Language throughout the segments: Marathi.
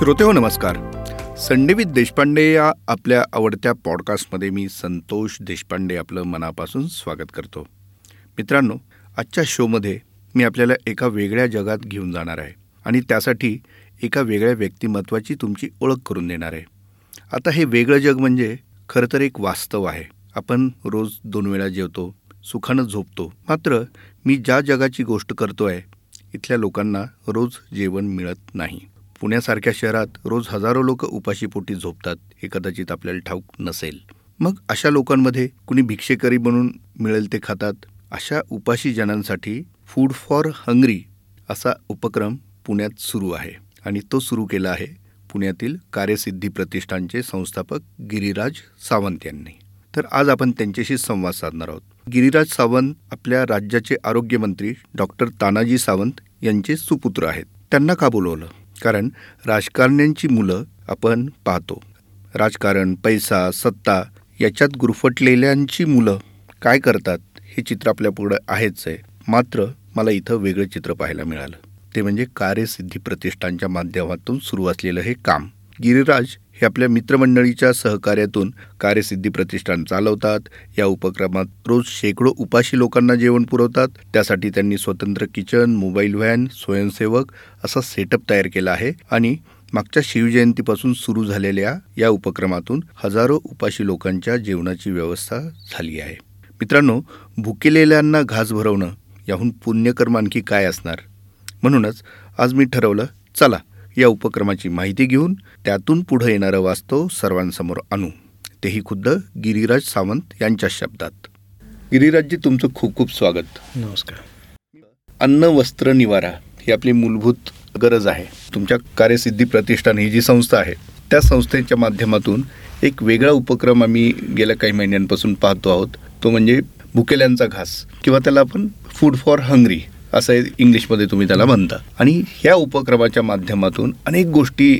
श्रोते हो नमस्कार. संडेवित देशपांडे या आपल्या आवडत्या पॉडकास्टमध्ये मी संतोष देशपांडे आपलं मनापासून स्वागत करतो. मित्रांनो आजच्या शोमध्ये मी आपल्याला एका वेगळ्या जगात घेऊन जाणार आहे आणि त्यासाठी एका वेगळ्या व्यक्तिमत्वाची तुमची ओळख करून देणार आहे. आता हे वेगळं जग म्हणजे खरं तर एक वास्तव आहे. आपण रोज दोन वेळा जेवतो सुखानं झोपतो. मात्र मी ज्या जगाची गोष्ट करतो आहे इथल्या लोकांना रोज जेवण मिळत नाही. पुण्यासारख्या शहरात रोज हजारो लोक उपाशीपोटी झोपतात हे कदाचित आपल्याला ठाऊक नसेल. मग अशा लोकांमध्ये कुणी भिक्षेकरी बनून मिळेल ते खातात? अशा उपाशी जनांसाठी फूड फॉर हंगरी असा उपक्रम पुण्यात सुरू आहे आणि तो सुरू केला आहे पुण्यातील कार्यसिद्धी प्रतिष्ठानचे संस्थापक गिरिराज सावंत यांनी. तर आज आपण त्यांच्याशी संवाद साधणार आहोत. गिरीराज सावंत आपल्या राज्याचे आरोग्यमंत्री डॉक्टर तानाजी सावंत यांचे सुपुत्र आहेत. त्यांना का बोलवलं? कारण राजकारण्यांची मुलं आपण पाहतो. राजकारण पैसा सत्ता याच्यात गुरफटलेल्यांची मुलं काय करतात हे चित्र आपल्या पुढं आहेच आहे. मात्र मला इथं वेगळं चित्र पाहायला मिळालं. ते म्हणजे कार्यसिद्धी प्रतिष्ठानच्या माध्यमातून सुरू असलेलं हे काम. गिरिराज हे आपल्या मित्रमंडळीच्या सहकार्यातून कार्यसिद्धी प्रतिष्ठान चालवतात. या उपक्रमात रोज शेकडो उपाशी लोकांना जेवण पुरवतात. त्यासाठी त्यांनी स्वतंत्र किचन मोबाईल व्हॅन स्वयंसेवक असा सेटअप तयार केला आहे आणि मागच्या शिवजयंतीपासून सुरू झालेल्या या उपक्रमातून हजारो उपाशी लोकांच्या जेवणाची व्यवस्था झाली आहे. मित्रांनो भुकेलेल्यांना घास भरवणं याहून पुण्यकर्म आणखी काय असणार? म्हणूनच आज मी ठरवलं चला या उपक्रमाची माहिती घेऊन त्यातून पुढे येणारं वास्तव सर्वांसमोर आणू तेही खुद्द गिरिराज सावंत यांच्या शब्दात. गिरिराजजी तुमचं खूप खूप स्वागत. नमस्कार. अन्न वस्त्र निवारा ही आपली मूलभूत गरज आहे. तुमच्या कार्यसिद्धी प्रतिष्ठान ही जी संस्था आहे त्या संस्थेच्या माध्यमातून एक वेगळा उपक्रम आम्ही गेल्या काही महिन्यांपासून पाहतो आहोत. तो म्हणजे भुकेल्यांचा घास किंवा त्याला आपण फूड फॉर हंगरी असं इंग्लिशमध्ये तुम्ही त्याला म्हणता. आणि ह्या उपक्रमाच्या माध्यमातून अनेक गोष्टी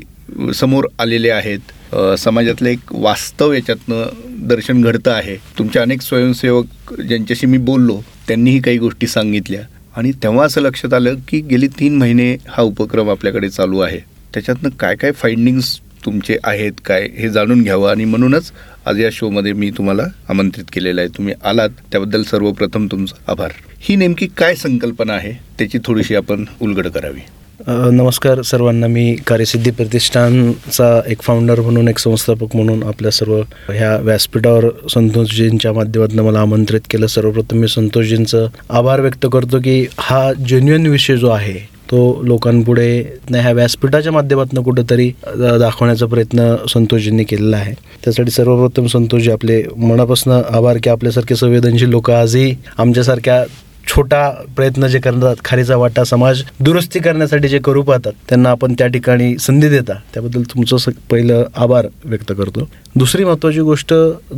समोर आलेल्या आहेत. समाजातलं एक वास्तव याच्यातनं दर्शन घडतं आहे. तुमच्या अनेक स्वयंसेवक ज्यांच्याशी मी बोललो त्यांनीही काही गोष्टी सांगितल्या. आणि तेव्हा असं लक्षात आलं की गेली तीन महिने हा उपक्रम आपल्याकडे चालू आहे. त्याच्यातनं काय काय फाइंडिंग्स तुमचे आहेत काय हे जाणून घ्यावं. आणि म्हणूनच आज या शोमध्ये मी तुम्हाला आमंत्रित केलेलं आहे. तुम्ही आलात त्याबद्दल सर्वप्रथम तुमचा आभार. ही नेमकी काय संकल्पना आहे? त्याची थोडीशी आपण उलगड करावी. नमस्कार सर्वांना. मी कार्यसिद्धी प्रतिष्ठानचा एक फाउंडर म्हणून एक संस्थापक म्हणून आपल्या सर्व ह्या व्यासपीठावर संतोषजींच्या माध्यमातून मला आमंत्रित केलं. सर्वप्रथम मी संतोषजींचं आभार व्यक्त करतो की हा जेन्युअन विषय जो आहे तो लोकांपुढे ह्या व्यासपीठाच्या माध्यमातून कुठंतरी दाखवण्याचा प्रयत्न संतोषजींनी केलेला आहे. त्यासाठी सर्वप्रथम संतोषजी आपले मनापासून आभार की आपल्यासारखे संवेदनशील लोक आजही आमच्यासारख्या छोटा प्रयत्न जे करतात खारीचा वाटा समाज दुरुस्ती करण्यासाठी जे करू पाहतात त्यांना आपण त्या ठिकाणी संधी देता. त्याबद्दल तुमचं पहिलं आभार व्यक्त करतो. दुसरी महत्त्वाची गोष्ट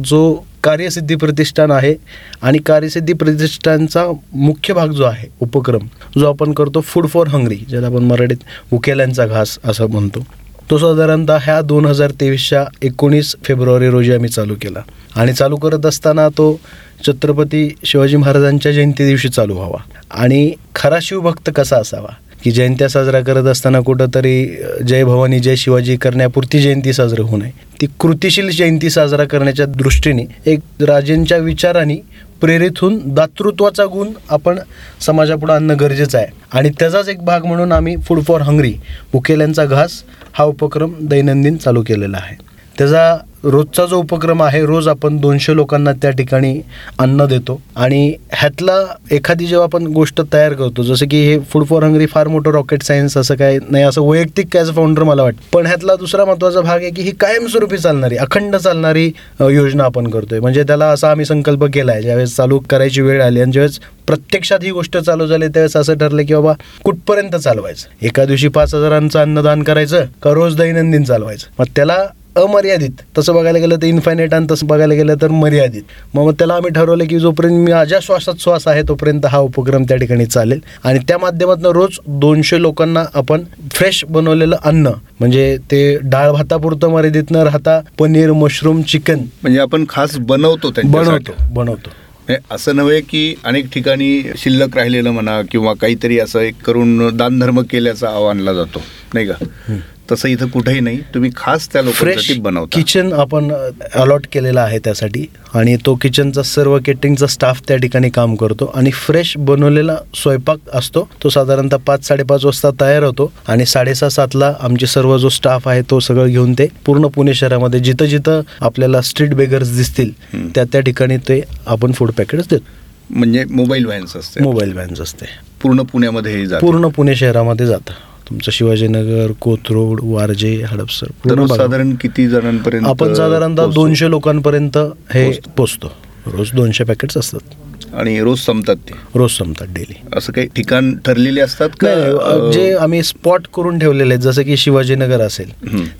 जो कार्यसिद्धी प्रतिष्ठान आहे आणि कार्यसिद्धी प्रतिष्ठानचा मुख्य भाग जो आहे उपक्रम जो आपण करतो फूड फॉर हंगरी ज्याला आपण मराठीत उकेल्यांचा घास असं म्हणतो. तो साधारणतः ह्या दोन हजार तेवीसच्या एकोणीस फेब्रुवारी रोजी आम्ही चालू केला. आणि चालू करत असताना तो छत्रपती शिवाजी महाराजांच्या जयंती दिवशी चालू व्हावा. आणि खरा शिवभक्त कसा असावा? की जयंत्या साजरा करत असताना कुठंतरी जय भवानी जय शिवाजी करण्यापुरती जयंती साजरी होऊ नये. ती कृतिशील जयंती साजरा करण्याच्या दृष्टीने एक राजेंच्या विचाराने प्रेरित होऊन दातृत्वाचा गुण आपण समाजापुढे आणणं गरजेचं आहे. आणि त्याचाच एक भाग म्हणून आम्ही फूड फॉर हंगरी उकेल्यांचा घास हा उपक्रम दैनंदिन चालू केलेला आहे. त्याचा रोजचा जो उपक्रम आहे रोज आपण दोनशे लोकांना त्या ठिकाणी अन्न देतो. आणि ह्यातला एखादी जेव्हा आपण गोष्ट तयार करतो जसं की हे फूड फॉर हंगरी फार मोठं रॉकेट सायन्स असं काय नाही असं वैयक्तिक काय फाउंडर मला वाटतं. पण ह्यातला दुसरा महत्त्वाचा भाग आहे की ही कायमस्वरूपी चालणारी अखंड चालणारी योजना आपण करतोय. म्हणजे त्याला असा आम्ही संकल्प केला आहे ज्यावेळेस चालू करायची वेळ आली आणि ज्यावेळेस प्रत्यक्षात ही गोष्ट चालू झाली त्यावेळेस असं ठरलं की बाबा कुठपर्यंत चालवायचं? एका दिवशी पाच हजारांचं अन्नदान करायचं का रोज दैनंदिन चालवायचं? मग त्याला अमर्यादित. तसं बघायला गेलं तर इन्फायनेट आणि तसं बघायला गेलं तर मर्यादित. मग त्याला आम्ही ठरवलं की जोपर्यंत माझ्या श्वासात श्वास आहे तोपर्यंत हा उपक्रम त्या ठिकाणी चालेल. आणि त्या माध्यमातून रोज दोनशे लोकांना आपण फ्रेश बनवलेलं अन्न म्हणजे ते डाळ भातापुरतं मर्यादित न राहता पनीर मशरूम चिकन म्हणजे आपण खास बनवतो बनवतो बनवतो. असं नव्हे की अनेक ठिकाणी शिल्लक राहिलेलं म्हणा किंवा काहीतरी असं एक करून दानधर्म केल्याचा आव्हानला जातो. नाही का? तसं इथं कुठेही नाही. तुम्ही खास त्या फ्रेश लोकांसाठी बनवता. किचन आपण अलॉट केलेला आहे त्यासाठी. आणि तो किचनचा सर्व केटरिंगचा स्टाफ त्या ठिकाणी काम करतो. आणि फ्रेश बनवलेला स्वयंपाक असतो. तो साधारणतः पाच साडेपाच वाजता तयार होतो. आणि साडेसहा सातला आमचे सर्व जो स्टाफ आहे तो सगळं घेऊन ते पूर्ण पुणे शहरामध्ये जिथं जिथं आपल्याला स्ट्रीट बेगर्स दिसतील. त्या त्या ठिकाणी ते आपण फूड पॅकेट्स देतो. म्हणजे मोबाईल व्हॅन्स असते मोबाईल व्हॅन्स असते. पूर्ण पुण्यामध्ये पूर्ण पुणे शहरामध्ये जातं. तुमचं शिवाजीनगर कोथरूड वारजे हडपसर. साधारण किती जणांपर्यंत आपण साधारणतः? दोनशे लोकांपर्यंत हे. पोचतो रोज दोनशे पॅकेट्स असतात आणि रोज संपतात ते रोज संपतात डेली असं काही ठिकाण ठरलेले असतात का जे आम्ही स्पॉट करून ठेवलेले आहेत जसं की शिवाजीनगर असेल.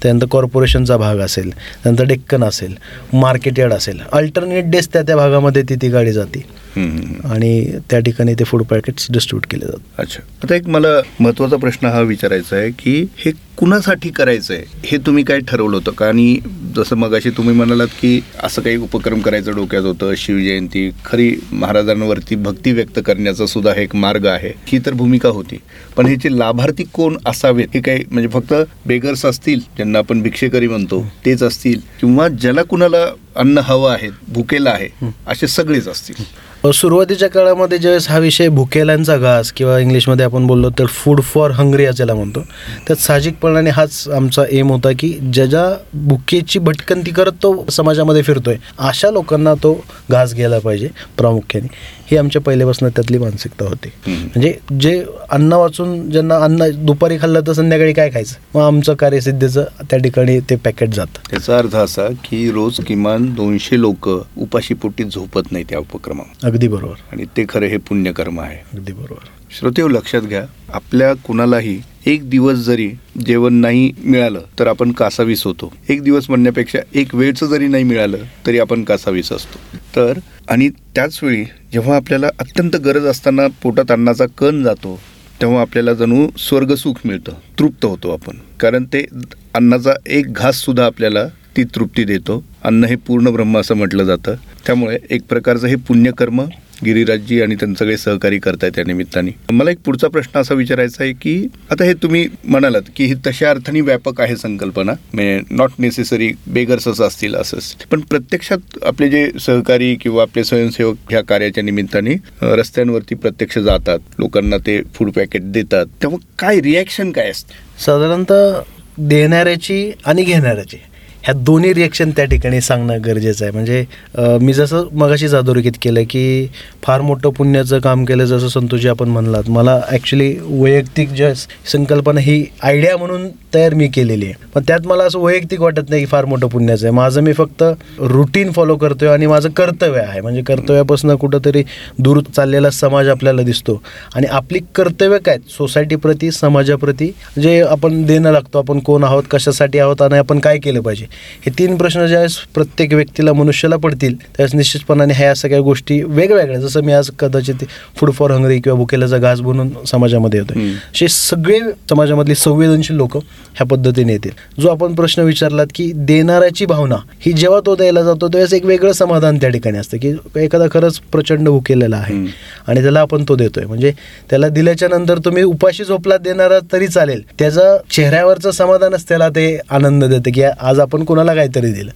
त्यानंतर कॉर्पोरेशनचा भाग असेल त्यानंतर डेक्कन असेल मार्केट यार्ड असेल अल्टरनेट डेज त्या त्या भागामध्ये ती ती गाडी जाते. आणि त्या ठिकाणी ते फूड पॅकेट्स डिस्ट्रीब्यूट केले जातात. अच्छा. आता एक मला महत्त्वाचा प्रश्न हा विचारायचा आहे की हे कुणासाठी करायचं आहे हे तुम्ही काय ठरवलं होतं? का आणि जसं मगाशी तुम्ही म्हणालात की असं काही उपक्रम करायचं डोक्यात होतं शिवजयंती खरी महाराजांवरती भक्ती व्यक्त करण्याचा सुद्धा एक मार्ग आहे. ही तर भूमिका होती. पण ह्याचे लाभार्थी कोण असावेत? हे काही म्हणजे फक्त बेगर्स असतील ज्यांना आपण भिक्षेकरी म्हणतो तेच असतील किंवा ज्याला कुणाला अन्न हवं आहे भुकेला आहे असे सगळेच असतील. सुरुवातीच्या काळामध्ये ज्यावेळेस हा विषय भुकेल्यांचा घास किंवा इंग्लिशमध्ये आपण बोललो तर फूड फॉर हंग्री याच्याला म्हणतो. त्यात साहजिकपणाने हाच आमचा एम होता की ज्या ज्या भुकेची भटकंती करत तो समाजामध्ये फिरतोय अशा लोकांना तो घास घ्यायला पाहिजे प्रामुख्याने. ही आमच्या पहिल्यापासून त्यातली मानसिकता होती. म्हणजे जे अन्न वाचून ज्यांना अन्न दुपारी खाल्लं तर संध्याकाळी काय खायचं? मग आमचं कार्यसिद्धीचं त्या ठिकाणी ते पॅकेट जातं. याचा अर्थ असा की रोज किमान दोनशे लोक उपाशीपोटी झोपत नाही त्या उपक्रमात अगदी बरोबर. आणि ते खरं हे पुण्यकर्म आहे. अगदी बरोबर. श्रोतेव लक्षात घ्या आपल्या कुणालाही एक दिवस जरी जेवण नाही मिळालं तर आपण कासावीस होतो. एक दिवस म्हणण्यापेक्षा एक वेळचं जरी नाही मिळालं तरी आपण कासावीस असतो. तर आणि त्याचवेळी जेव्हा आपल्याला अत्यंत गरज असताना पोटात अन्नाचा कण जातो तेव्हा आपल्याला जणू स्वर्गसुख मिळतं तृप्त होतो आपण. कारण ते अन्नाचा एक घाससुद्धा आपल्याला ती तृप्ती देतो. अन्न हे पूर्ण ब्रह्म असं म्हटलं जातं. त्यामुळे एक प्रकारचं हे पुण्यकर्म गिरीराजजी आणि त्यांचे सगळे सहकारी करतायत त्या निमित्ताने. मला एक पुढचा प्रश्न असा विचारायचा आहे की आता हे तुम्ही म्हणालात की ही तशा अर्थाने व्यापक आहे संकल्पना. म्हणजे नॉट नेसेसरी बेगर्सच असतील असंच पण प्रत्यक्षात आपले जे सहकारी किंवा आपले स्वयंसेवक ह्या कार्याच्या निमित्ताने रस्त्यांवरती प्रत्यक्ष जातात. लोकांना ते फूड पॅकेट देतात. तेव्हा काय रिॲक्शन काय असतं? साधारणतः देणाऱ्याची आणि घेणाऱ्याची. ह्या दोन्ही रिॲक्शन त्या ठिकाणी सांगणं गरजेचं आहे. म्हणजे मी जसं मगाशीच अधोरेखित केलं की फार मोठं पुण्याचं काम केलं जसं संतोषजी आपण म्हणलात. मला ॲक्च्युली वैयक्तिक ज्या संकल्पना ही आयडिया म्हणून तयार मी केलेली आहे. पण त्यात मला असं वैयक्तिक वाटत नाही की फार मोठं पुण्याचं आहे. माझं मी फक्त रुटीन फॉलो करतोय आणि माझं कर्तव्य आहे. म्हणजे कर्तव्यापासून कुठंतरी दूर चाललेला समाज आपल्याला दिसतो. आणि आपली कर्तव्य काय? सोसायटीप्रती समाजाप्रती. जे आपण देणं लागतो आपण कोण आहोत कशासाठी आहोत आणि आपण काय केलं पाहिजे? हे तीन प्रश्न ज्यावेळेस प्रत्येक व्यक्तीला मनुष्याला पडतील त्यावेळेस निश्चितपणाने ह्या सगळ्या गोष्टी वेगवेगळ्या जसं मी आज कदाचित फूड फॉर हंगरी किंवा भुकेल्याचा घास बनून समाजामध्ये येतोय. असे सगळे समाजामधली संवेदनशील लोक ह्या पद्धतीने येतील. जो आपण प्रश्न विचारलात की देणाऱ्याची भावना ही जेव्हा तो द्यायला जातो त्यावेळेस एक वेगळं समाधान त्या ठिकाणी असतं की एखादा खरंच प्रचंड भुकेलेला आहे. आणि त्याला आपण तो देतोय. म्हणजे त्याला दिल्याच्या नंतर तुम्ही उपाशी झोपला देणारा तरी चालेल. त्याचं चेहऱ्यावरचं समाधानच त्याला ते आनंद देतं की आज आपण कुणाला काहीतरी दिलं.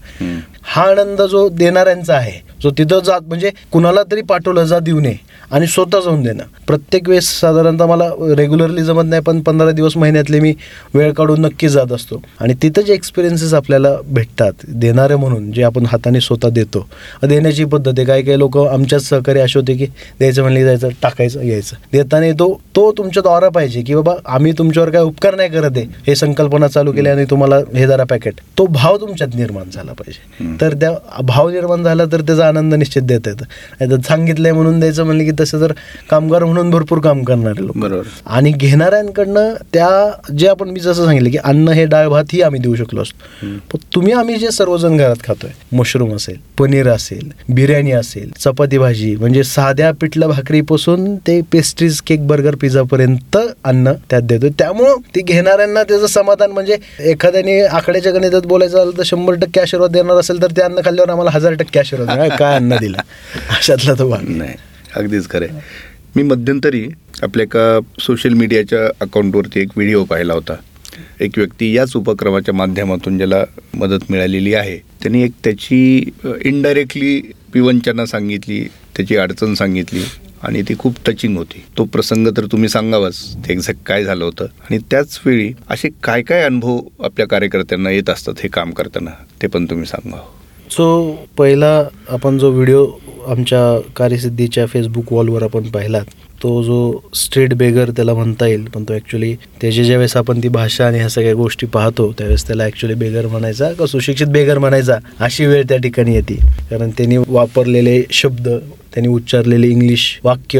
हा आनंद जो देणाऱ्यांचा आहे जो तिथं जात म्हणजे कुणाला तरी पाठवलं जा देऊ नये आणि स्वतः जाऊन देणं. प्रत्येक वेळेस साधारणतः मला रेग्युलरली जमत नाही पण पंधरा दिवस महिन्यातले मी वेळ काढून नक्की जात असतो. आणि तिथं जे एक्सपिरियन्सेस आपल्याला भेटतात देणारे म्हणून जे आपण हाताने स्वतः देतो देण्याची पद्धत आहे. काही काही लोक आमच्याच सहकारी असे होते की द्यायचं म्हणले जायचं टाकायचं यायचं देताना तो तो तुमच्यात द्वारा पाहिजे की बाबा आम्ही तुमच्यावर काय उपकार नाही करत आहे. हे संकल्पना चालू केली आणि तुम्हाला हे जरा पॅकेट तो भाव तुमच्यात निर्माण झाला पाहिजे. तर त्या भाव निर्माण झाला तर त्याचा आनंद निश्चित देता येतं. सांगितलंय म्हणून द्यायचं म्हणलं की तसं तर कामगार म्हणून भरपूर काम करणारे लोक. बरोबर. आणि घेणाऱ्यांकडनं त्या जे आपण मी जसं सांगितलं की अन्न हे डाळ भात ही आम्ही देऊ शकलो असतो. पण तुम्ही आम्ही जे सर्वजण घरात खातोय मशरूम असेल पनीर असेल बिर्याणी असेल चपाती भाजी म्हणजे साध्या पिठलं भाकरीपासून ते पेस्ट्रीज केक बर्गर पिझ्झापर्यंत अन्न त्यात देतो त्यामुळं ती घेणाऱ्यांना त्याचं समाधान म्हणजे एखाद्याने आकड्याच्या गणितात बोलायचं झालं तर शंभर टक्के आशीर्वाद देणार असेल तर ते अन्न खाल्ल्यावर आम्हाला हजार टक्के आशीर्वाद काय अन्न दिलं? अशातला तो भाग. नाही अगदीच खरं आहे मी मध्यंतरी आपल्या एका सोशल मीडियाच्या अकाउंटवरती एक व्हिडिओ पाहिला होता. एक व्यक्ती याच उपक्रमाच्या माध्यमातून ज्याला मदत मिळालेली आहे त्यांनी एक त्याची इनडायरेक्टली विवंचना सांगितली त्याची अडचण सांगितली. आणि ती खूप टचिंग होती. तो प्रसंग तर तुम्ही सांगावाच ते एक्झॅक्ट काय झालं होतं. आणि त्याच वेळी असे काय काय अनुभव आपल्या कार्यकर्त्यांना येत असतात हे काम करताना ते पण तुम्ही सांगा हो. सो पहिला आपण जो व्हिडिओ आमच्या कार्यसिद्धीच्या फेसबुक वॉलवर आपण पाहिलात तो जो स्ट्रीट बेगर त्याला म्हणता येईल पण तो ॲक्च्युली त्याची ज्यावेळेस आपण ती भाषा आणि ह्या सगळ्या गोष्टी पाहतो त्यावेळेस त्याला ॲक्च्युली बेगर म्हणायचा का सुशिक्षित बेगर म्हणायचा अशी वेळ त्या ठिकाणी येते. कारण त्यांनी वापरलेले शब्द त्यांनी उच्चारलेले इंग्लिश वाक्य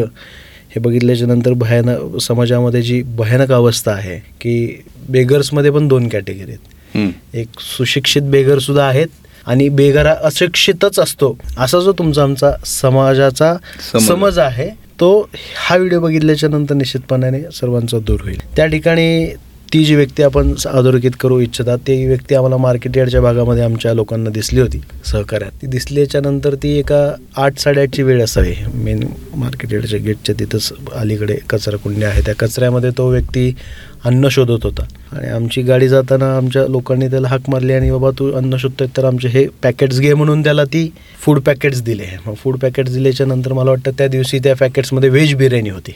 हे बघितल्याच्या नंतर भयानक समाजामध्ये जी भयानक अवस्था आहे की बेगर्समध्ये पण दोन कॅटेगरी आहेत. एक सुशिक्षित बेगर सुद्धा आहेत आणि बेगारा अशिक्षितच असतो. असा जो तुमचा आमचा समाजाचा समज. समज आहे तो हा व्हिडिओ बघितल्याच्या नंतर निश्चितपणाने सर्वांचा दूर होईल. त्या ठिकाणी ती जी व्यक्ती आपण अधोरेखित करू इच्छिता ती व्यक्ती आम्हाला मार्केट यार्डच्या भागामध्ये आमच्या लोकांना दिसली होती सहकार्यात. ती दिसल्याच्या नंतर ती एका आठ साडेआठची वेळ असावी. मेन मार्केट यार्डच्या गेटच्या तिथंच अलीकडे कचरा आहे. त्या कचऱ्यामध्ये तो व्यक्ती अन्न शोधत होता. आणि आमची गाडी जाताना आमच्या लोकांनी त्याला हाक मारली आणि बाबा तू अन्न शोधतोय तर आमचे हे पॅकेट्स घे म्हणून त्याला ती फूड पॅकेट्स दिले. मग फूड पॅकेट्स दिल्याच्या नंतर मला वाटतं त्या दिवशी त्या पॅकेट्समध्ये व्हेज बिर्याणी होती.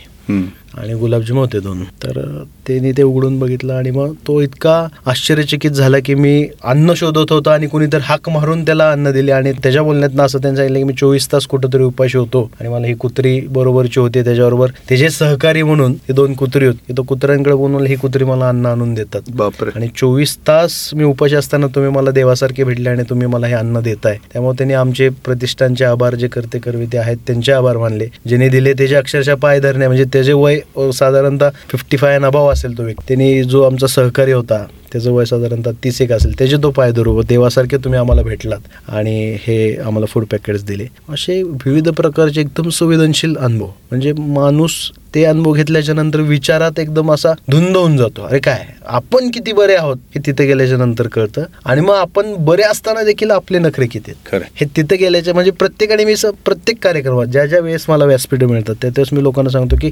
आणि गुलाबजाम होते दोन. तर त्यांनी ते उघडून बघितलं आणि मग तो इतका आश्चर्यचकित झाला की मी अन्न शोधत होतो आणि कुणीतरी हाक मारून त्याला अन्न दिले आणि त्याच्या बोलण्यातनं असं त्यांनी सांगितलं की मी चोवीस तास कुठंतरी उपाशी होतो आणि मला ही कुत्री बरोबरची होती त्याच्याबरोबर त्याचे सहकारी म्हणून ही दोन कुत्री होती की तो कुत्र्यांकडे बोलून ही कुत्री मला अन्न आणून देतात. बापरे. आणि चोवीस तास मी उपाशी असताना तुम्ही मला देवासारखे भेटले आणि तुम्ही मला हे अन्न देताय. त्यामुळे त्यांनी आमचे प्रतिष्ठानचे आभार जे करते करविते आहेत त्यांचे आभार मानले ज्याने दिले त्याचे अक्षरशः पाय धरणे म्हणजे त्याचे वय साधारणतः फिफ्टी फाय अभाव असेल तो व्यक्तीने जो आमचा सहकारी होता त्याचं वय साधारणतः तीस एक असेल त्याचे तो पाय धरू देवासारखे तुम्ही आम्हाला भेटलात आणि हे आम्हाला फूड पॅकेट्स दिले. असे विविध प्रकारचे एकदम संवेदनशील अनुभव. म्हणजे माणूस ते अनुभव घेतल्याच्या नंतर विचारात एकदम असा धुंद होऊन जातो. अरे काय आपण किती बरे आहोत हे तिथे गेल्याच्यानंतर कळतं. आणि मग आपण बरे असताना देखील आपले नखरे किती आहेत. खरं हे तिथे गेल्याच्या म्हणजे प्रत्येकाने मी प्रत्येक कार्यक्रमात ज्या ज्या वेळेस मला व्यासपीठ मिळतात त्या त्यावेळेस मी लोकांना सांगतो की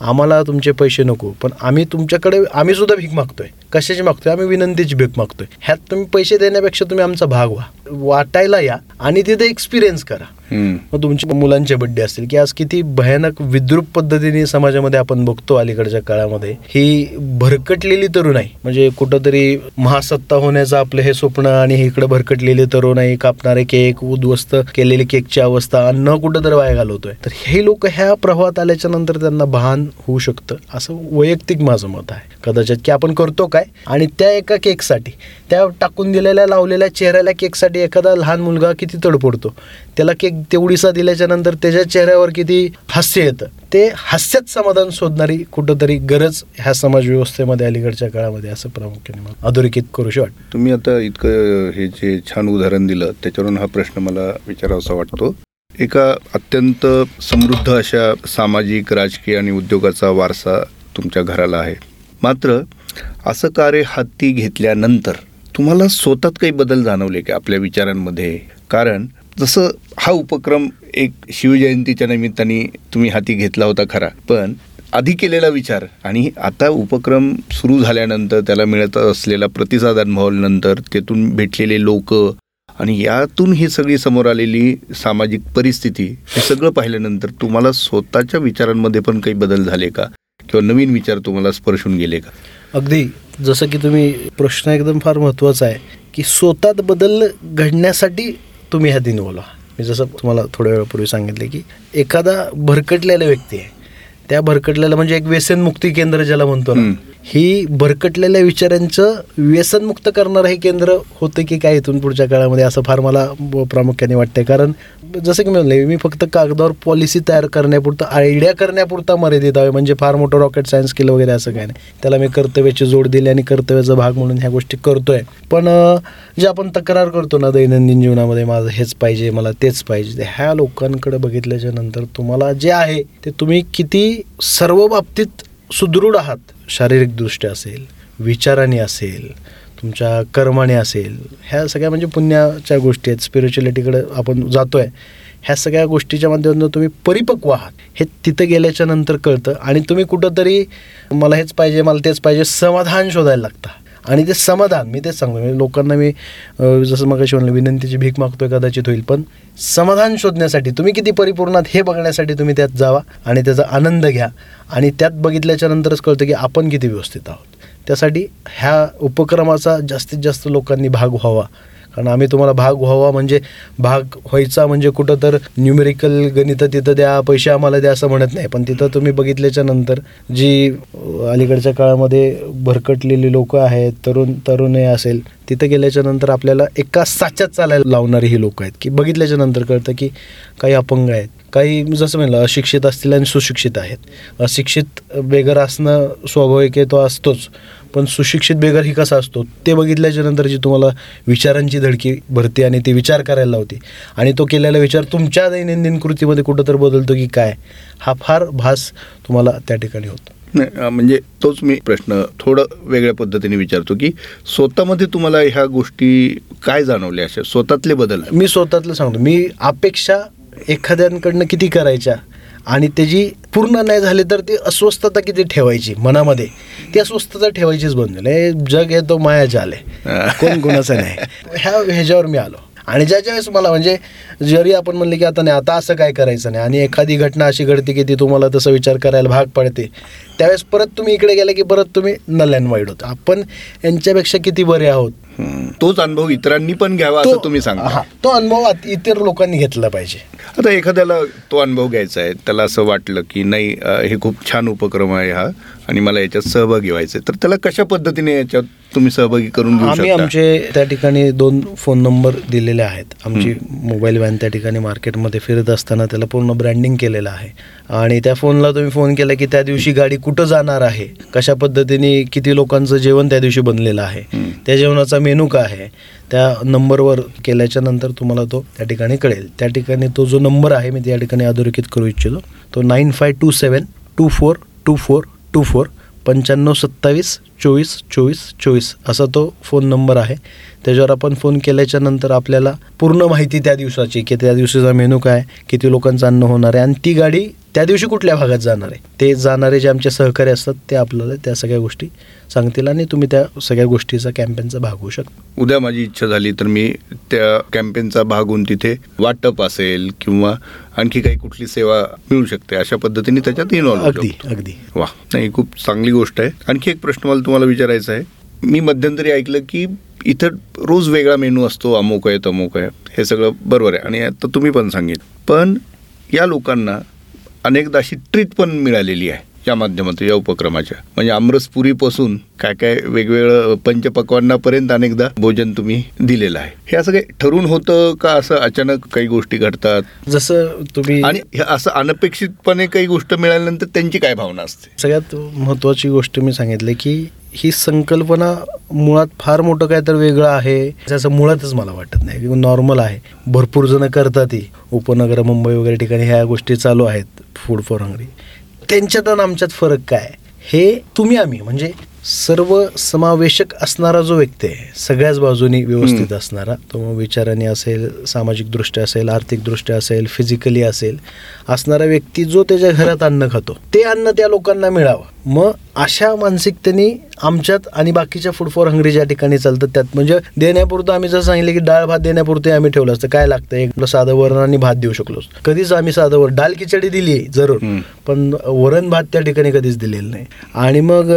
आम्हाला तुमचे पैसे नको पण आम्ही तुमच्याकडे आम्ही सुद्धा भीक मागतोय. कशाची मागतोय? आम्ही विनंतीची भीक मागतोय. ह्यात तुम्ही पैसे देण्यापेक्षा तुम्ही आमचा भाग व्हा. वाटायला या आणि तिथे एक्सपिरियन्स करा. मग तुमच्या मुलांचे बड्डे असतील की आज किती भयानक विद्रूप पद्धतीने समाजामध्ये आपण बघतो अलीकडच्या काळामध्ये ही भरकटलेली तरुणाई म्हणजे कुठंतरी महासत्ता होण्याचं आपलं हे स्वप्न आणि इकडे भरकटलेली तरुणाई कापणारे केक उद्ध्वस्त केलेली केकची अवस्था अन्न कुठंतरी वाया घालवतोय. तर हे लोक ह्या प्रवाहात आल्याच्यानंतर त्यांना भान होऊ शकतं असं वैयक्तिक माझं मत आहे. कदाचित की आपण करतो काय? आणि त्या एका केकसाठी त्या टाकून दिलेल्या लावलेल्या चेहऱ्याला केकसाठी एखादा लहान मुलगा किती तडपडतो त्याला केक तेवढीसा दिल्याच्या नंतर त्याच्या चेहऱ्यावर किती हास्य येतं. ते हास्यात समाधान शोधणारी कुठंतरी गरज ह्या समाज व्यवस्थेमध्ये अलीकडच्या काळामध्ये असं प्रामुख्याने मला अधोरेखित करूशी शकत तुम्ही आता इतकं हे जे छान उदाहरण दिलं त्याच्यावरून हा प्रश्न मला विचारावासा वाटतो. एका अत्यंत समृद्ध अशा सामाजिक राजकीय आणि उद्योगाचा वारसा तुमच्या घराला आहे. मात्र असं कार्य हाती घेतल्यानंतर तुम्हाला स्वतःत काही बदल जाणवले का आपल्या विचारांमध्ये? कारण जसं हा उपक्रम एक शिवजयंतीच्या निमित्ताने तुम्ही हाती घेतला होता खरा पण आधी केलेला विचार आणि आता उपक्रम सुरू झाल्यानंतर त्याला मिळत असलेला प्रतिसाद अनुभवल्यानंतर तेथून भेटलेले लोक आणि यातून ही सगळी समोर आलेली सामाजिक परिस्थिती हे सगळं पाहिल्यानंतर तुम्हाला स्वतःच्या विचारांमध्ये पण काही बदल झाले का? किंवा नवीन विचार तुम्हाला स्पर्शून गेले का? अगदी जसं की तुम्ही प्रश्न एकदम फार महत्त्वाचा आहे की स्वतःत बदल घडण्यासाठी तुम्ही ह्यात इन्वॉल्व व्हा मी जसं तुम्हाला थोड्या वेळापूर्वी सांगितले की एखादा भरकटलेला व्यक्ती आहे. त्या भरकटलेला म्हणजे एक व्यसनमुक्ती केंद्र ज्याला म्हणतो ना. ही भरकटलेल्या विचारांचं व्यसनमुक्त करणारं हे केंद्र होतं की काय इथून पुढच्या काळामध्ये? असं फार मला प्रामुख्याने वाटतंय. कारण जसं की म्हणलं म्हणले मी फक्त कागदावर पॉलिसी तयार करण्यापुरतं आयडिया करण्यापुरता मर्यादित आहे. म्हणजे फार मोठं रॉकेट सायन्स केलं वगैरे असं काय नाही. त्याला मी कर्तव्याची जोड दिली आणि कर्तव्याचा भाग म्हणून ह्या गोष्टी करतोय. पण जे आपण तक्रार करतो ना दैनंदिन जीवनामध्ये माझं हेच पाहिजे मला तेच पाहिजे. ते ह्या लोकांकडे बघितल्याच्या नंतर तुम्हाला जे आहे ते तुम्ही किती सर्व बाबतीत सुदृढ आहात. शारीरिकदृष्ट्या असेल विचाराने असेल तुमच्या कर्माने असेल ह्या सगळ्या म्हणजे पुण्याच्या गोष्टी आहेत स्पिरिच्युअलिटीकडे आपण जातोय ह्या सगळ्या गोष्टीच्या माध्यमातून तुम्ही परिपक्व आहात. हे तिथं गेल्याच्यानंतर कळतं आणि तुम्ही कुठंतरी मला हेच पाहिजे मला तेच पाहिजे समाधान शोधायला लागता. आणि ते समाधान मी तेच सांगतो म्हणजे लोकांना मी जसं मग म्हणलं विनंतीची भीक मागतोय कदाचित होईल पण समाधान शोधण्यासाठी तुम्ही किती परिपूर्णात हे बघण्यासाठी तुम्ही त्यात जावा आणि त्याचा आनंद घ्या. आणि त्यात बघितल्याच्या नंतरच कळतं की आपण किती व्यवस्थित आहोत. त्यासाठी ह्या उपक्रमाचा जास्तीत जास्त लोकांनी भाग व्हावा. कारण आम्ही तुम्हाला भाग व्हावा म्हणजे भाग व्हायचा म्हणजे कुठं तर न्यूमेरिकल गणितं तिथं द्या पैसे आम्हाला द्या असं म्हणत नाही. पण तिथं तुम्ही बघितल्याच्या नंतर जी अलीकडच्या काळामध्ये भरकटलेली लोक आहेत तरुण तरुणे असेल तिथं गेल्याच्यानंतर आपल्याला एका साच्यात चालायला लावणारी ही लोक आहेत. की बघितल्याच्या नंतर कळतं की काही अपंग आहेत. काही जसं म्हणलं अशिक्षित असतील आणि सुशिक्षित आहेत. अशिक्षित बेगर असणं स्वाभाविक आहे तो असतोच. पण सुशिक्षित बेगर ही कसा असतो? ते बघितल्याच्या नंतर जी तुम्हाला विचारांची धडकी भरते आणि ते विचार करायला लावते. आणि तो केलेला विचार तुमच्या दैनंदिन कृतीमध्ये कुठं तर बदलतो की काय? हा फार भास तुम्हाला त्या ठिकाणी होतो. नाही म्हणजे तोच मी प्रश्न थोडं वेगळ्या पद्धतीने विचारतो की स्वतःमध्ये तुम्हाला ह्या गोष्टी काय जाणवल्या? अशा स्वतःतले बदल? मी स्वतःतलं सांगतो. मी अपेक्षा एखाद्यांकडनं किती करायच्या आणि त्याची पूर्ण नाही झाली तर ती अस्वस्थता किती ठेवायची मनामध्ये? ती अस्वस्थता ठेवायचीच बंद झाली. जग हे तो माया जाल आहे. कोण कोणाचं नाही. ह्या ह्याच्यावर मी आलो. आणि ज्याच्या वेळेस मला म्हणजे जरी आपण म्हणले की आता नाही आता असं काय करायचं नाही. आणि एखादी घटना अशी घडते की ती तुम्हाला तसं विचार करायला भाग पडते. त्यावेळेस परत तुम्ही इकडे गेले की परत तुम्ही नल अँड वाईट होता. आपण यांच्यापेक्षा किती बरे आहोत? तोच अनुभव इतरांनी पण घ्यावा असं तुम्ही सांगा हा, तो अनुभव इतर लोकांनी घेतला पाहिजे. आता एखाद्याला तो अनुभव घ्यायचा आहे त्याला असं वाटलं की नाही हे खूप छान उपक्रम आहे हा आणि मला याच्यात सहभागी व्हायचं आहे तर त्याला कशा पद्धतीने याच्यात तुम्ही सहभागी करून घेऊ आम्ही आमचे त्या ठिकाणी दोन फोन नंबर दिलेले आहेत. आमची मोबाईल व्हॅन त्या ठिकाणी मार्केटमध्ये फिरत असताना त्याला पूर्ण ब्रँडिंग केलेलं आहे. आणि त्या फोनला तुम्ही फोन केला की त्या दिवशी गाडी कुठं जाणार आहे? कशा पद्धतीने किती लोकांचं जेवण त्या दिवशी बनलेलं आहे. त्या जेवणाचा मेनू आहे त्या नंबरवर केल्याच्यानंतर तुम्हाला तो त्या ठिकाणी कळेल. त्या ठिकाणी तो जो नंबर आहे मी त्या ठिकाणी अधोरेखित करू इच्छितो. तो nine five two seven two four two four two four पंच्याण्णव सत्तावीस चोवीस चोवीस चोवीस असा तो फोन नंबर आहे. त्याच्यावर आपण फोन केल्याच्यानंतर आपल्याला पूर्ण माहिती त्या दिवसाची की त्या दिवशीचा मेनू काय किती लोकांचं अन्न होणार आहे आणि ती गाडी त्या दिवशी कुठल्या भागात जाणार आहे. ते जाणारे जे आमचे सहकारी असतात ते आपल्याला त्या सगळ्या गोष्टी सांगतील आणि तुम्ही त्या सगळ्या गोष्टीचा कॅम्पेनचा भाग होऊ शकता. उद्या माझी इच्छा झाली तर मी त्या कॅम्पेनचा भाग होऊन तिथे वाटप असेल किंवा आणखी काही कुठली सेवा मिळू शकते अशा पद्धतीने त्याच्यात इन्व्हॉल्व अगदी अगदी. वा नाही खूप चांगली गोष्ट आहे. आणखी एक प्रश्न मला तुम्हाला विचारायचं आहे. मी मध्यंतरी ऐकलं की इथं रोज वेगळा मेनू असतो अमुक आहे तमुक आहे. हे सगळं बरोबर आहे. आणि आता तुम्ही पण सांगितलं. पण या लोकांना अनेकदा अशी ट्रीट पण मिळालेली आहे. या माध्यमातून या उपक्रमाच्या. म्हणजे आमरसपुरीपासून काय काय वेगवेगळं पंचपक्वांनापर्यंत अनेकदा भोजन तुम्ही दिलेलं आहे. हे असं काही ठरून होतं का? असं अचानक काही गोष्टी घडतात? जसं तुम्ही आणि असं अनपेक्षितपणे काही गोष्ट मिळाल्यानंतर त्यांची काय भावना असते? सगळ्यात महत्त्वाची गोष्ट मी सांगितली की ही संकल्पना मुळात फार मोठं काय तर वेगळं आहे. त्याचं मुळातच मला वाटत नाही. नॉर्मल आहे. भरपूर जण करतात ही. उपनगर मुंबई वगैरे ठिकाणी ह्या गोष्टी चालू आहेत. फूड फॉर हंगरी त्यांच्यात आणि आमच्यात फरक काय? हे तुम्ही आम्ही म्हणजे सर्व समावेशक असणारा जो व्यक्ती आहे सगळ्याच बाजूनी व्यवस्थित असणारा तो मग विचाराने असेल सामाजिकदृष्ट्या असेल आर्थिकदृष्ट्या असेल फिजिकली असेल असणारा व्यक्ती जो त्याच्या घरात अन्न खातो ते अन्न त्या लोकांना मिळावं. मग अशा मानसिकतेने आमच्यात आणि बाकीच्या फूड फॉर हंगरी ज्या ठिकाणी चालतं त्यात म्हणजे देण्यापुरतं आम्ही जसं सांगितलं की डाळ भात देण्यापुरते आम्ही ठेवलं असतं. काय लागतं? एक साधं वरण आणि भात देऊ शकलो. कधीच आम्ही साधं वर डाळ खिचडी दिली जरूर. पण वरण भात त्या ठिकाणी कधीच दिलेलं नाही. आणि मग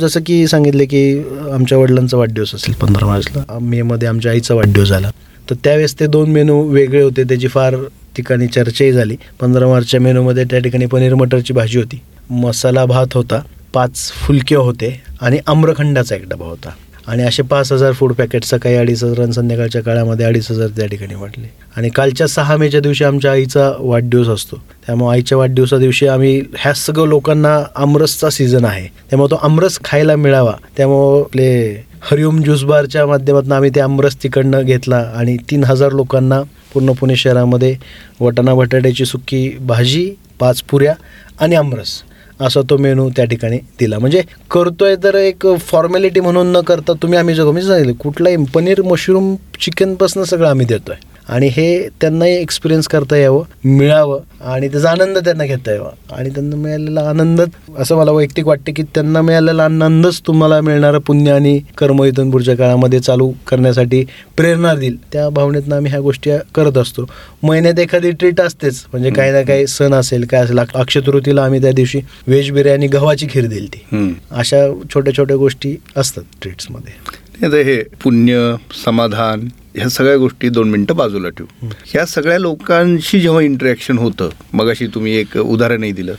जसं की सांगितलं की आमच्या वडिलांचा वाढदिवस असेल पंधरा मार्चला. मे मध्ये आमच्या आईचा वाढदिवस झाला. तर त्यावेळेस ते दोन मेनू वेगळे होते. त्याची फार ठिकाणी चर्चाही झाली. पंधरा मार्चच्या मेनूमध्ये त्या ठिकाणी पनीर मटरची भाजी होती. मसाला भात होता पाच फुलके होते आणि आम्रखंडाचा एक डबा होता. आणि असे पाच हजार फूड पॅकेट सकाळी अडीच हजार आणि संध्याकाळच्या काळामध्ये अडीच हजार त्या ठिकाणी वाटले आणि कालच्या सहा मेच्या दिवशी आमच्या आईचा वाढदिवस असतो. त्यामुळे आईच्या वाढदिवसा दिवशी आम्ही ह्या सगळं लोकांना आमरसचा सीझन आहे. त्यामुळे तो आमरस खायला मिळावा. त्यामुळं आपले हरिओम ज्यूस बारच्या माध्यमातून आम्ही ते आमरस तिकडनं घेतला आणि तीन हजार लोकांना पूर्ण पुणे शहरामध्ये वटाणा बटाट्याची सुकी भाजी पाच पुऱ्या आणि आमरस. असा तो मेनू त्या ठिकाणी दिला. म्हणजे करतोय तर एक फॉर्मॅलिटी म्हणून न करता तुम्ही आम्ही जगो मी सांगितलं कुठलाही पनीर मशरूम चिकनपासून सगळं आम्ही देतोय. आणि हे त्यांनाही एक्सपिरियन्स करता यावं मिळावं आणि त्याचा आनंद त्यांना घेता यावा. आणि त्यांना मिळालेला आनंद असं मला वैयक्तिक वाटतं की त्यांना मिळालेला आनंदच तुम्हाला मिळणारं पुण्य आणि कर्म इथून पुढच्या काळामध्ये चालू करण्यासाठी प्रेरणा देईल. त्या भावनेतनं आम्ही ह्या गोष्टी करत असतो. महिन्यात एखादी ट्रीट असतेच. म्हणजे काही ना काही सण असेल काय असेल अक्षतृतीला आम्ही त्या दिवशी व्हेज बिर्याणी गव्हाची खीर दिली ती. अशा छोट्या छोट्या गोष्टी असतात ट्रीट्समध्ये हे पुण्य समाधान ह्या सगळ्या गोष्टी दोन मिनटं बाजूला ठेवू. ह्या सगळ्या लोकांशी जेव्हा इंटरॅक्शन होतं मगाशी तुम्ही एक उदाहरणही दिलं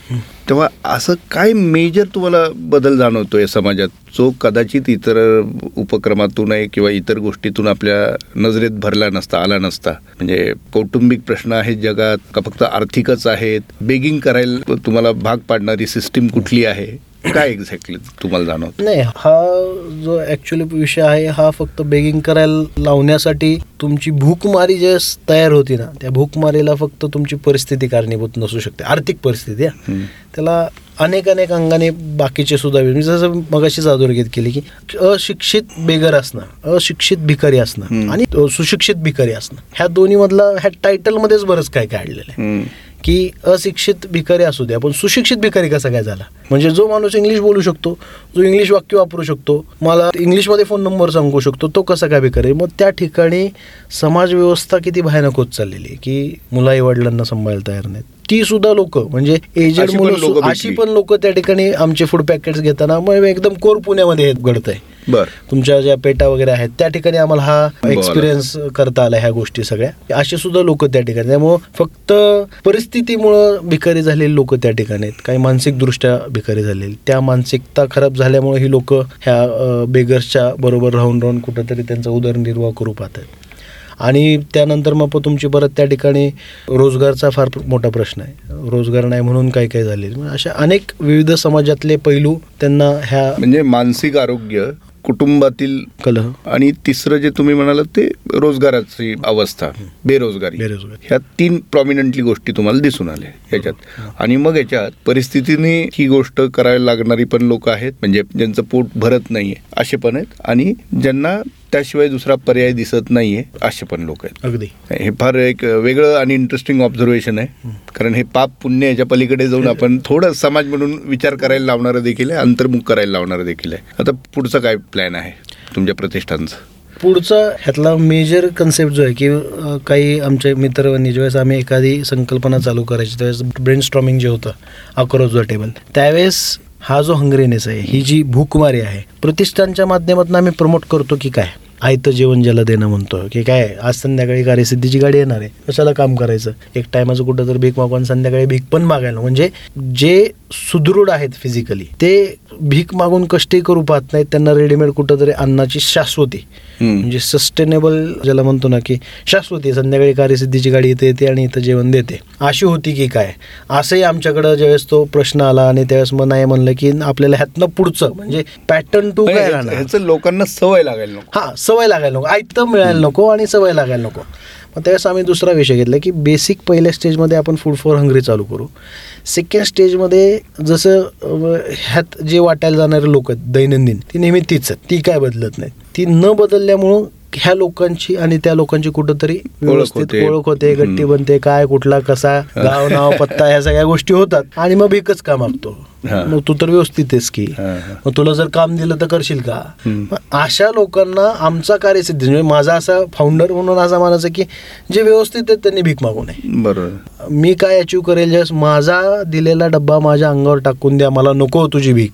तेव्हा असं काय मेजर तुम्हाला बदल जाणवतोय समाजात? जो कदाचित इतर उपक्रमातून आहे किंवा इतर गोष्टीतून आपल्या नजरेत भरला नसता आला नसता. म्हणजे कौटुंबिक प्रश्न आहेत जगात का फक्त आर्थिकच आहेत? बेगिंग करायला तुम्हाला भाग पाडणारी सिस्टीम कुठली आहे? काय एक्झॅक्टली तुम्हाला जाणवतं नाही हा जो ऍक्च्युली विषय आहे हा फक्त बेगिंग करायला लावण्यासाठी तुमची भूकमारी जे तयार होती ना त्या भूकमारीला फक्त तुमची परिस्थिती कारणीभूत नसू शकते आर्थिक परिस्थिती. त्याला अनेक अनेक अंगाने बाकीचे सुद्धा मी जसं मगाशीच अधोरेखित केली की अशिक्षित बेगर असणं अशिक्षित भिकारी असणं. आणि सुशिक्षित भिकारी असणं ह्या दोन्ही मधला ह्या टायटलमध्येच बरंच काय काढलेलं आहे. की अशिक्षित भिकारी असू दे. आपण सुशिक्षित भिकारी कसा काय झाला? म्हणजे जो माणूस इंग्लिश बोलू शकतो जो इंग्लिश वाक्य वापरू शकतो मला इंग्लिशमध्ये फोन नंबर सांगू शकतो तो कसा काय भिकारी? मग त्या ठिकाणी समाजव्यवस्था किती भयानक होत चाललेली आहे की मुलाही वडिलांना सांभाळायला तयार नाहीत. ती सुद्धा लोक म्हणजे एजेड पण मुलं अशी. पण लोक त्या ठिकाणी आमचे फूड पॅकेट्स घेताना मग एकदम कोर पुण्यामध्ये घडत आहे बर. तुमच्या ज्या पेटा वगैरे आहेत त्या ठिकाणी आम्हाला हा. एक्सपिरियन्स करता आला ह्या गोष्टी सगळ्या. असे सुद्धा लोक त्या ठिकाणी त्यामुळं फक्त परिस्थितीमुळं भिकारी झालेली लोक त्या ठिकाणी आहेत. काही मानसिकदृष्ट्या भिकारी झालेली. त्या मानसिकता खराब झाल्यामुळे ही लोक ह्या बेगर्सच्या बरोबर राहून राहून कुठंतरी त्यांचा उदरनिर्वाह करू पाहतात आणि त्यानंतर मग तुमची परत त्या ठिकाणी रोजगारचा फार मोठा प्रश्न आहे. रोजगार नाही म्हणून काही काही झाले? अशा अनेक विविध समाजातले पैलू त्यांना ह्या म्हणजे मानसिक आरोग्य कुटुंबातील कलह. आणि तिसरं जे तुम्ही म्हणालात ते रोजगाराची अवस्था. बेरोजगारी. बेरोजगारी. ह्या तीन प्रॉमिनंटली गोष्टी तुम्हाला दिसून आल्या याच्यात आणि मग याच्यात परिस्थितीने ही गोष्ट करायला लागणारी पण लोक आहेत म्हणजे ज्यांचं पोट भरत नाहीये असे पण आहेत. आणि ज्यांना त्याशिवाय दुसरा पर्याय दिसत नाहीये असे पण लोक आहेत. अगदी. हे फार एक वेगळं आणि इंटरेस्टिंग ऑब्झर्वेशन आहे. कारण हे पाप पुण्य याच्या पलीकडे जाऊन आपण थोडं समाज म्हणून विचार करायला लावणारं देखील आहे अंतर्मुख करायला लावणारं देखील आहे. आता पुढचं काय प्लॅन आहे तुमच्या प्रतिष्ठानचं? पुढचा ह्यातला मेजर कन्सेप्ट जो आहे की काही आमचे मित्रवांनी ज्यावेळेस आम्ही एखादी संकल्पना चालू करायची. त्यावेळेस ब्रेन स्ट्रॉमिंग जे होतं अक्रॉस द टेबल त्यावेळेस हा जो हंग्रेनेस आहे ही जी भूकमारी आहे प्रतिष्ठानच्या माध्यमातून आम्ही प्रमोट करतो की काय? आयतं जेवण ज्याला देणं म्हणतो की काय आज संध्याकाळी कार्यसिद्धीची गाडी येणार आहे कशाला काम करायचं. एक टायमाचं कुठं तर भीक मागून संध्याकाळी भीक पण मागायला. म्हणजे जे सुदृढ आहेत फिजिकली ते भीक मागून कष्टही करू पाहत नाहीत त्यांना रेडीमेड कुठंतरी अन्नाची शाश्वती. म्हणजे सस्टेनेबल ज्याला म्हणतो ना की शाश्वती संध्याकाळी कार्यसिद्धीची गाडी इथे येते आणि इथं जेवण देते. अशी होती की काय असंही आमच्याकडं ज्यावेळेस तो प्रश्न आला आणि त्यावेळेस मग नाही म्हणलं की आपल्याला ह्यातनं पुढचं म्हणजे पॅटर्न टू काय लोकांना सवय लागायला नको. हा सवय लागायला नको. आयतं मिळायला नको आणि सवय लागायला नको. मग त्यावेळेस आम्ही दुसरा विषय घेतला की बेसिक पहिल्या स्टेजमध्ये आपण फूड फॉर हंग्री चालू करू. सेकंड स्टेजमध्ये जसं ह्यात जे वाटायला जाणारे लोक आहेत दैनंदिन ती नेहमी तीच आहेत. ती काय बदलत नाही ती न बदलल्यामुळं ह्या लोकांची आणि त्या लोकांची कुठंतरी व्यवस्थित. ओळख होते. गट्टी बनते काय कुठला कसा गाव नाव पत्ता ह्या सगळ्या गोष्टी होतात. आणि मग भिकच का मागतो हा. मग तू तर व्यवस्थित आहेस की. मग तुला जर काम दिलं तर करशील का? अशा लोकांना आमचा कार्यसिद्धी म्हणजे माझा असा फाउंडर म्हणून असा मानायचं की जे व्यवस्थित आहेत त्यांनी भीक मागू नये. बरोबर. मी काय अचीव करेल ज्यावेळेस माझा दिलेला डब्बा माझ्या अंगावर टाकून द्या मला नको तुझी भीक.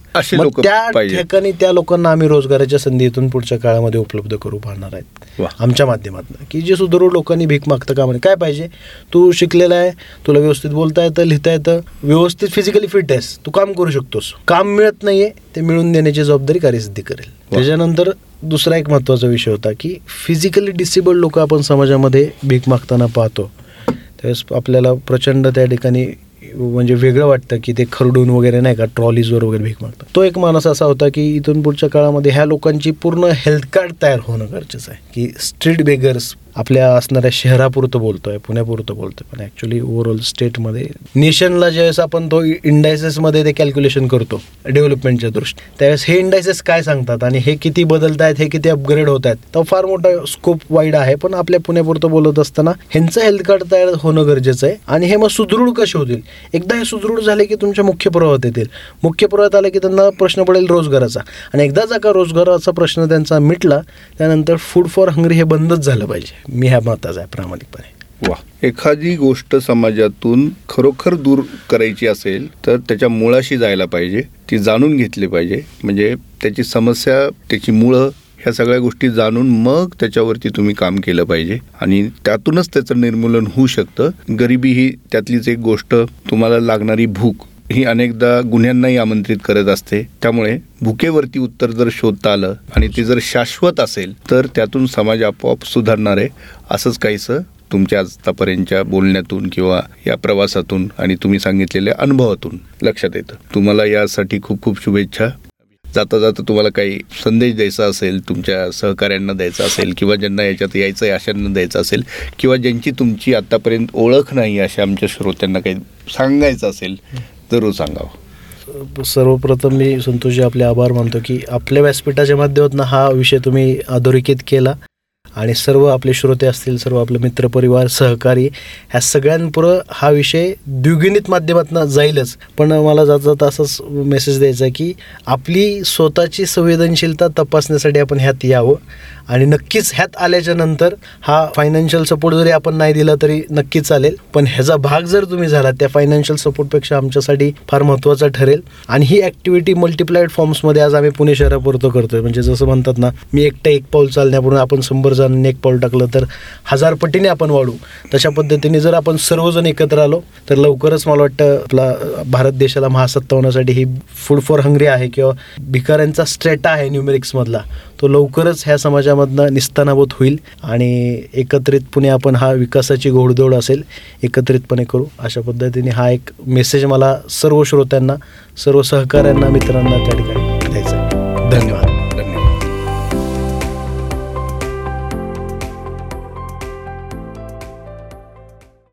त्या. ठिकाणी त्या लोकांना आम्ही रोजगाराच्या संधी इथून पुढच्या काळामध्ये उपलब्ध करू पाहणार आहेत. आमच्या माध्यमातून. की जे सुदृढ लोकांनी भीक मागतं का म्हणे? काय पाहिजे? तू शिकलेला आहे तुला व्यवस्थित बोलता येतं लिहिता येतं व्यवस्थित फिजिकली फिट आहेस. तू काम करू शकतोस. काम मिळत नाहीये ते मिळवून देण्याची जबाबदारी कार्यसिद्धी करेल. त्याच्यानंतर दुसरा एक महत्त्वाचा विषय होता की फिजिकली डिसेबल्ड लोक आपण समाजामध्ये भीक मागताना पाहतो. त्यावेळेस आपल्याला प्रचंड त्या ठिकाणी म्हणजे वेगळं वाटतं की ते खरडून वगैरे नाही का ट्रॉलीजवर वगैरे भीक मागतात. तो एक मानस असा होता की इथून पुढच्या काळामध्ये ह्या लोकांची पूर्ण हेल्थ कार्ड तयार होणं गरजेचं आहे. की स्ट्रीट बेगर्स आपल्या असणाऱ्या शहरापुरतं बोलतो आहे पुण्यापुरतं बोलतो आहे पण ॲक्च्युली ओव्हरऑल स्टेटमध्ये नेशनला ज्यावेळेस आपण तो इंडायसेसमध्ये ते कॅल्क्युलेशन करतो डेव्हलपमेंटच्या दृष्टी त्यावेळेस हे इंडायसेस काय सांगतात आणि हे किती बदलत आहेत हे किती अपग्रेड होत आहेत तर फार मोठा स्कोप वाईड आहे पण आपल्या पुण्यापुरतं बोलत असताना ह्यांचं हेल्थ कार्ड तयार होणं गरजेचं आहे आणि हे मग सुदृढ कसे होतील? एकदा हे सुदृढ झाले की तुमच्या मुख्य प्रवाहात येतील. मुख्य प्रवाहात आले की त्यांना प्रश्न पडेल रोजगाराचा. आणि एकदा जर का रोजगाराचा प्रश्न त्यांचा मिटला त्यानंतर फूड फॉर हंगरी हे बंदच झालं पाहिजे. मी ह्या मताचा आहे प्रामाणिकपणे. वा. एखादी गोष्ट समाजातून खरोखर दूर करायची असेल तर त्याच्या मुळाशी जायला पाहिजे ती जाणून घेतली पाहिजे. म्हणजे त्याची समस्या त्याची मुळं ह्या सगळ्या गोष्टी जाणून मग त्याच्यावरती तुम्ही काम केलं पाहिजे. आणि त्यातूनच त्याचं निर्मूलन होऊ शकतं. गरिबी ही त्यातलीच एक गोष्ट तुम्हाला लागणारी भूक. ही अनेकदा गुन्ह्यांनाही आमंत्रित करत असते. त्यामुळे भुकेवरती उत्तर जर शोधता आलं आणि ते जर शाश्वत असेल तर त्यातून समाज आपोआप सुधारणार आहे असंच काहीसं तुमच्या आतापर्यंतच्या बोलण्यातून किंवा या प्रवासातून आणि तुम्ही सांगितलेल्या अनुभवातून लक्षात येतं. तुम्हाला यासाठी खूप खूप शुभेच्छा. जाता जाता तुम्हाला काही संदेश द्यायचा असेल तुमच्या सहकाऱ्यांना द्यायचा असेल किंवा ज्यांना याच्यात यायचं आहे अशांना द्यायचं असेल किंवा ज्यांची तुमची आतापर्यंत ओळख नाही अशा आमच्या श्रोत्यांना काही सांगायचं असेल जरूर सांगावं. सर्वप्रथम मी संतोषजी आपले आभार मानतो की आपल्या व्यासपीठाच्या माध्यमातून हा विषय तुम्ही अधोरेखित केला. आणि सर्व आपले श्रोते असतील सर्व आपले मित्रपरिवार सहकारी ह्या सगळ्यांपुरं हा विषय द्विगुणित माध्यमातून जाईलच. पण मला जाता जाता असंच मेसेज द्यायचा आहे की आपली स्वतःची संवेदनशीलता तपासण्यासाठी आपण ह्यात यावं. आणि नक्कीच ह्यात आल्याच्यानंतर हा फायनान्शियल सपोर्ट जरी आपण नाही दिला तरी नक्कीच चालेल. पण ह्याचा भाग जर तुम्ही झाला त्या फायनान्शियल सपोर्टपेक्षा आमच्यासाठी फार महत्त्वाचा ठरेल. आणि ही ॲक्टिव्हिटी मल्टिप्लाइड फॉर्म्समध्ये आज आम्ही पुणे शहरापुरतं करतोय. म्हणजे जसं म्हणतात ना मी एकटं एक पाऊल चालण्यापूर्वी आपण शंभर जणांनी एक पाऊल टाकलं तर हजार पटीने आपण वाढू. तशा पद्धतीने जर आपण सर्वजण एकत्र आलो तर लवकरच मला वाटतं आपला भारत देशाला महासत्ता होण्यासाठी ही फूड फॉर हंगरी आहे किंवा भिकाऱ्यांचा स्ट्रेटा आहे न्यूमेरिक्समधला. तो लवकरच ह्या समाजामधनं निस्तानाभूत होईल आणि एकत्रितपणे आपण हा विकासाची घोडदौड असेल एकत्रितपणे करू. अशा पद्धतीने हा एक मेसेज मला सर्व श्रोत्यांना सर्व सहकाऱ्यांना मित्रांना त्या ठिकाणी द्यायचा आहे. धन्यवाद.